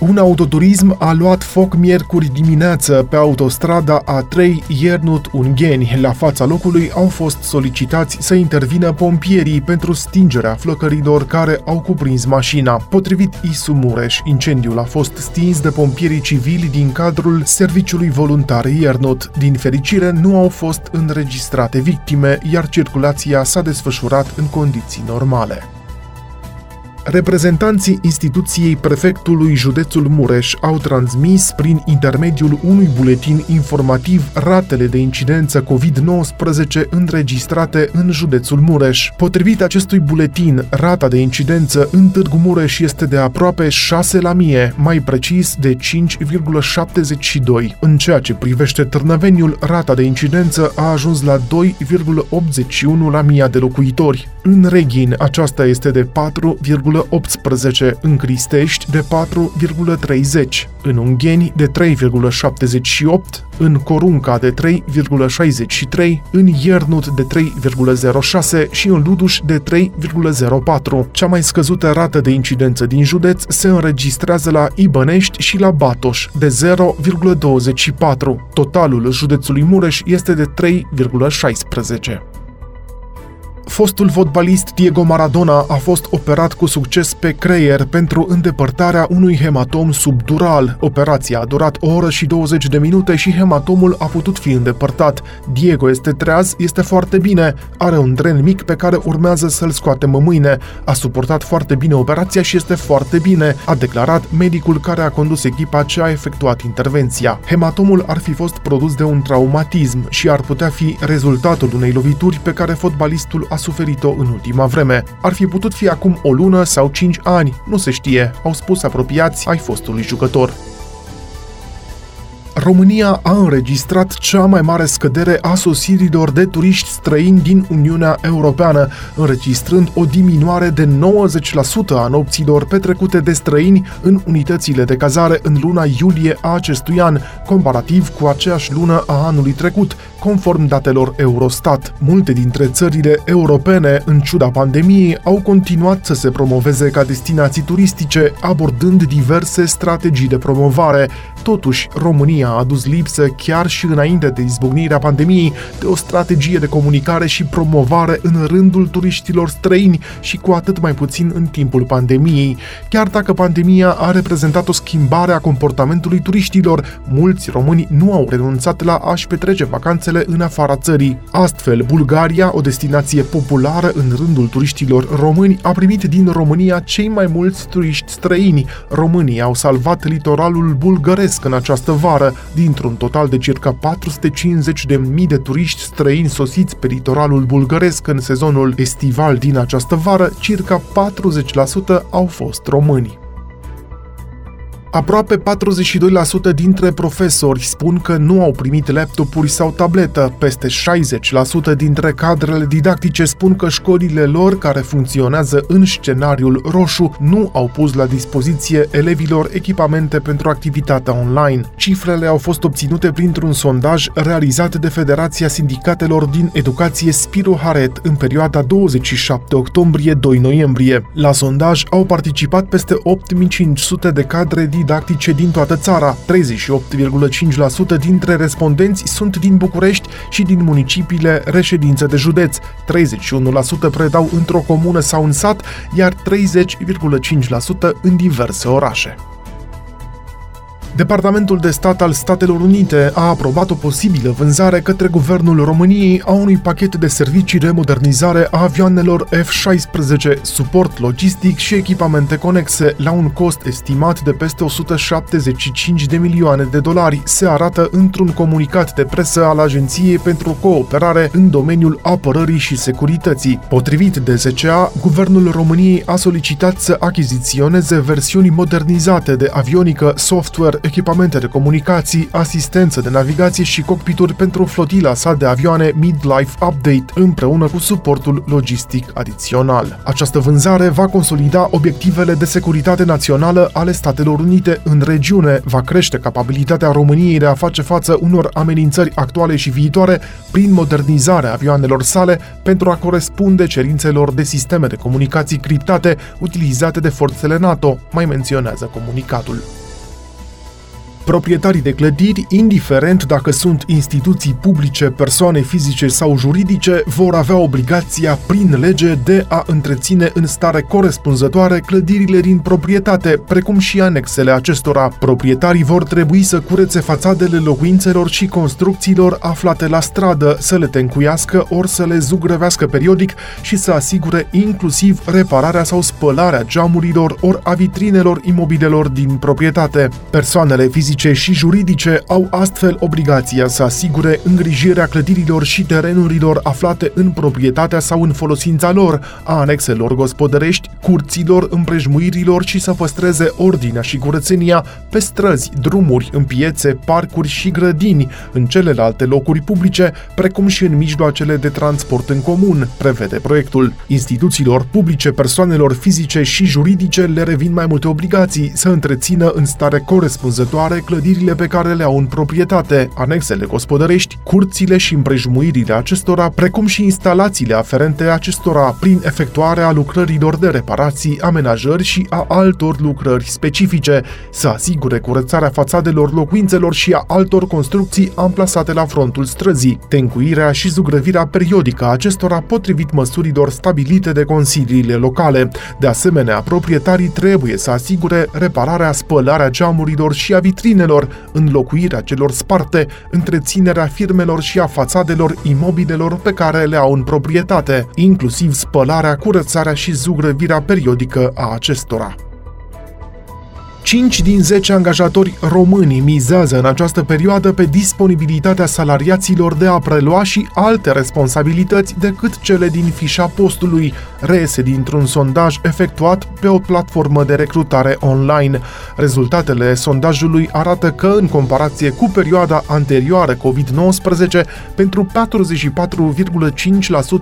Un autoturism a luat foc miercuri dimineață pe autostrada A3 Iernut-Ungheni. La fața locului au fost solicitați să intervină pompierii pentru stingerea flăcărilor care au cuprins mașina. Potrivit Isu Mureș, incendiul a fost stins de pompierii civili din cadrul serviciului voluntar Iernut. Din fericire, nu au fost înregistrate victime, iar circulația s-a desfășurat în condiții normale. Reprezentanții instituției prefectului județul Mureș au transmis prin intermediul unui buletin informativ ratele de incidență COVID-19 înregistrate în județul Mureș. Potrivit acestui buletin, rata de incidență în Târgu Mureș este de aproape 6 la mie, mai precis de 5,72. În ceea ce privește Târnăveniul, rata de incidență a ajuns la 2,81 la mie de locuitori. În Reghin, aceasta este de 4, 3,18, în Cristești de 4,30, în Ungheni de 3,78, în Corunca de 3,63, în Iernut de 3,06 și în Luduș de 3,04. Cea mai scăzută rată de incidență din județ se înregistrează la Ibănești și la Batoș de 0,24. Totalul județului Mureș este de 3,16. Fostul fotbalist Diego Maradona a fost operat cu succes pe creier pentru îndepărtarea unui hematom subdural. Operația a durat o oră și 20 de minute și hematomul a putut fi îndepărtat. Diego este treaz, este foarte bine, are un dren mic pe care urmează să-l scoatem mâine. A suportat foarte bine operația și este foarte bine, a declarat medicul care a condus echipa ce a efectuat intervenția. Hematomul ar fi fost produs de un traumatism și ar putea fi rezultatul unei lovituri pe care fotbalistul a suferit-o în ultima vreme. Ar fi putut fi acum o lună sau cinci ani, nu se știe, au spus apropiați ai fostului jucător. România a înregistrat cea mai mare scădere a sosirilor de turiști străini din Uniunea Europeană, înregistrând o diminuare de 90% a nopților petrecute de străini în unitățile de cazare în luna iulie a acestui an, comparativ cu aceeași lună a anului trecut, conform datelor Eurostat. Multe dintre țările europene, în ciuda pandemiei, au continuat să se promoveze ca destinații turistice, abordând diverse strategii de promovare. Totuși, România a adus lipsă chiar și înainte de izbucnirea pandemiei de o strategie de comunicare și promovare în rândul turiștilor străini și cu atât mai puțin în timpul pandemiei. Chiar dacă pandemia a reprezentat o schimbare a comportamentului turiștilor, mulți români nu au renunțat la a-și petrece vacanțele în afara țării. Astfel, Bulgaria, o destinație populară în rândul turiștilor români, a primit din România cei mai mulți turiști străini. Românii au salvat litoralul bulgăresc în această vară, dintr-un total de circa 450 de mii de turiști străini sosiți pe litoralul bulgăresc în sezonul estival din această vară, circa 40% au fost români. Aproape 42% dintre profesori spun că nu au primit laptopuri sau tabletă. Peste 60% dintre cadrele didactice spun că școlile lor, care funcționează în scenariul roșu, nu au pus la dispoziție elevilor echipamente pentru activitatea online. Cifrele au fost obținute printr-un sondaj realizat de Federația Sindicatelor din Educație Spiro Haret în perioada 27 octombrie-2 noiembrie. La sondaj au participat peste 8500 de cadre din didactice din toată țara. 38,5% dintre respondenți sunt din București și din municipiile reședință de județ. 31% predau într-o comună sau în sat, iar 30,5% în diverse orașe. Departamentul de stat al Statelor Unite a aprobat o posibilă vânzare către Guvernul României a unui pachet de servicii de modernizare a avioanelor F-16, suport logistic și echipamente conexe, la un cost estimat de peste 175 de milioane de dolari, se arată într-un comunicat de presă al Agenției pentru Cooperare în domeniul apărării și securității. Potrivit de ZCA, Guvernul României a solicitat să achiziționeze versiuni modernizate de avionică, software echipamente de comunicații, asistență de navigație și cockpituri pentru flotila sa de avioane Midlife Update, împreună cu suportul logistic adițional. Această vânzare va consolida obiectivele de securitate națională ale Statelor Unite în regiune, va crește capabilitatea României de a face față unor amenințări actuale și viitoare prin modernizarea avioanelor sale pentru a corespunde cerințelor de sisteme de comunicații criptate utilizate de forțele NATO, mai menționează comunicatul. Proprietarii de clădiri, indiferent dacă sunt instituții publice, persoane fizice sau juridice, vor avea obligația prin lege de a întreține în stare corespunzătoare clădirile din proprietate, precum și anexele acestora. Proprietarii vor trebui să curețe fațadele locuințelor și construcțiilor aflate la stradă, să le tencuiască ori să le zugrăvească periodic și să asigure inclusiv repararea sau spălarea geamurilor ori a vitrinelor imobilelor din proprietate. Persoanele fizice fizice și juridice au astfel obligația să asigure îngrijirea clădirilor și terenurilor aflate în proprietatea sau în folosința lor, a anexelor gospodărești, curților, împrejmuirilor și să păstreze ordinea și curățenia pe străzi, drumuri, în piețe, parcuri și grădini, în celelalte locuri publice, precum și în mijloacele de transport în comun, prevede proiectul. Instituțiilor publice, persoanelor fizice și juridice le revin mai multe obligații să întrețină în stare corespunzătoare clădirile pe care le au în proprietate, anexele gospodărești, curțile și împrejmuirile acestora, precum și instalațiile aferente acestora prin efectuarea lucrărilor de reparații, amenajări și a altor lucrări specifice, să asigure curățarea fațadelor locuințelor și a altor construcții amplasate la frontul străzii, tencuirea și zugrăvirea periodică a acestora potrivit măsurilor stabilite de consiliile locale. De asemenea, proprietarii trebuie să asigure repararea, spălarea geamurilor și a vitrinelor mașinilor, înlocuirea celor sparte, întreținerea firmelor și a fațadelor imobilelor pe care le au în proprietate, inclusiv spălarea, curățarea și zugrăvirea periodică a acestora. 5 din 10 angajatori români mizează în această perioadă pe disponibilitatea salariaților de a prelua și alte responsabilități decât cele din fișa postului, reiese dintr-un sondaj efectuat pe o platformă de recrutare online. Rezultatele sondajului arată că, în comparație cu perioada anterioară COVID-19, pentru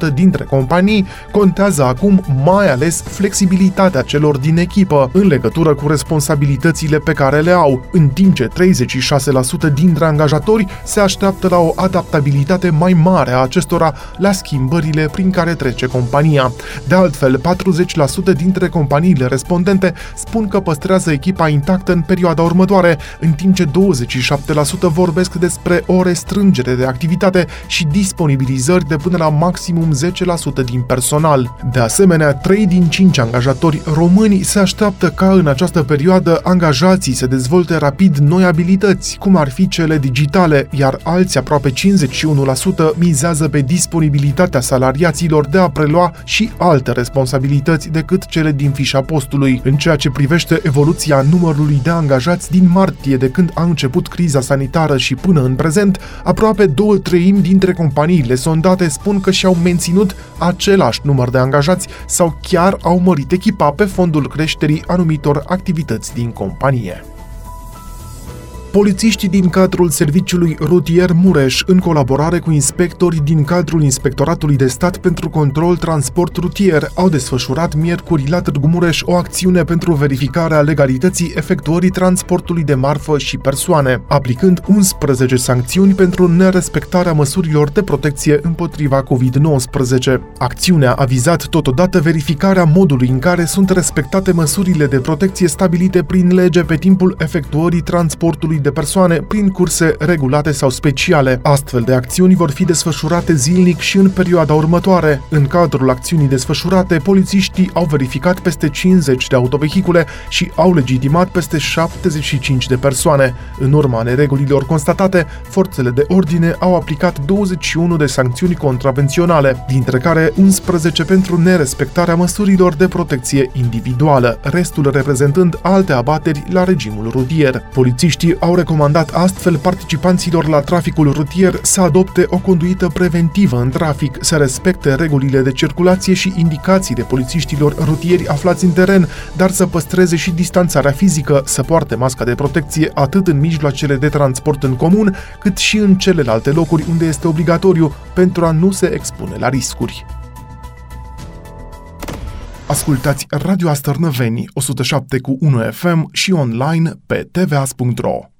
44,5% dintre companii contează acum mai ales flexibilitatea celor din echipă în legătură cu responsabilitatea responsabilitățile pe care le au, în timp ce 36% dintre angajatori se așteaptă la o adaptabilitate mai mare a acestora la schimbările prin care trece compania. De altfel, 40% dintre companiile respondente spun că păstrează echipa intactă în perioada următoare, în timp ce 27% vorbesc despre o restrângere de activitate și disponibilizări de până la maximum 10% din personal. De asemenea, 3 din 5 angajatori români se așteaptă ca în această perioadă angajații să dezvolte rapid noi abilități, cum ar fi cele digitale, iar alții aproape 51% mizează pe disponibilitatea salariaților de a prelua și alte responsabilități decât cele din fișa postului. În ceea ce privește evoluția numărului de angajați din martie de când a început criza sanitară și până în prezent, aproape două treimi dintre companiile sondate spun că și-au menținut același număr de angajați sau chiar au mărit echipa pe fondul creșterii anumitor activități din em companhia. Polițiștii din cadrul Serviciului Rutier Mureș, în colaborare cu inspectorii din cadrul Inspectoratului de Stat pentru Control Transport Rutier, au desfășurat miercuri la Târgu Mureș o acțiune pentru verificarea legalității efectuării transportului de marfă și persoane, aplicând 11 sancțiuni pentru nerespectarea măsurilor de protecție împotriva COVID-19. Acțiunea a vizat totodată verificarea modului în care sunt respectate măsurile de protecție stabilite prin lege pe timpul efectuării transportului de persoane prin curse regulate sau speciale. Astfel de acțiuni vor fi desfășurate zilnic și în perioada următoare. În cadrul acțiunii desfășurate, polițiștii au verificat peste 50 de autovehicule și au legitimat peste 75 de persoane. În urma neregulilor constatate, forțele de ordine au aplicat 21 de sancțiuni contravenționale, dintre care 11 pentru nerespectarea măsurilor de protecție individuală, restul reprezentând alte abateri la regimul rutier. Polițiștii au au recomandat astfel participanților la traficul rutier să adopte o conduită preventivă în trafic, să respecte regulile de circulație și indicațiile polițiștilor rutieri aflați în teren, dar să păstreze și distanțarea fizică, să poarte masca de protecție atât în mijloacele de transport în comun, cât și în celelalte locuri unde este obligatoriu pentru a nu se expune la riscuri. Ascultați Radio Astărnăveni 107 cu 1 FM și online pe tvas.ro.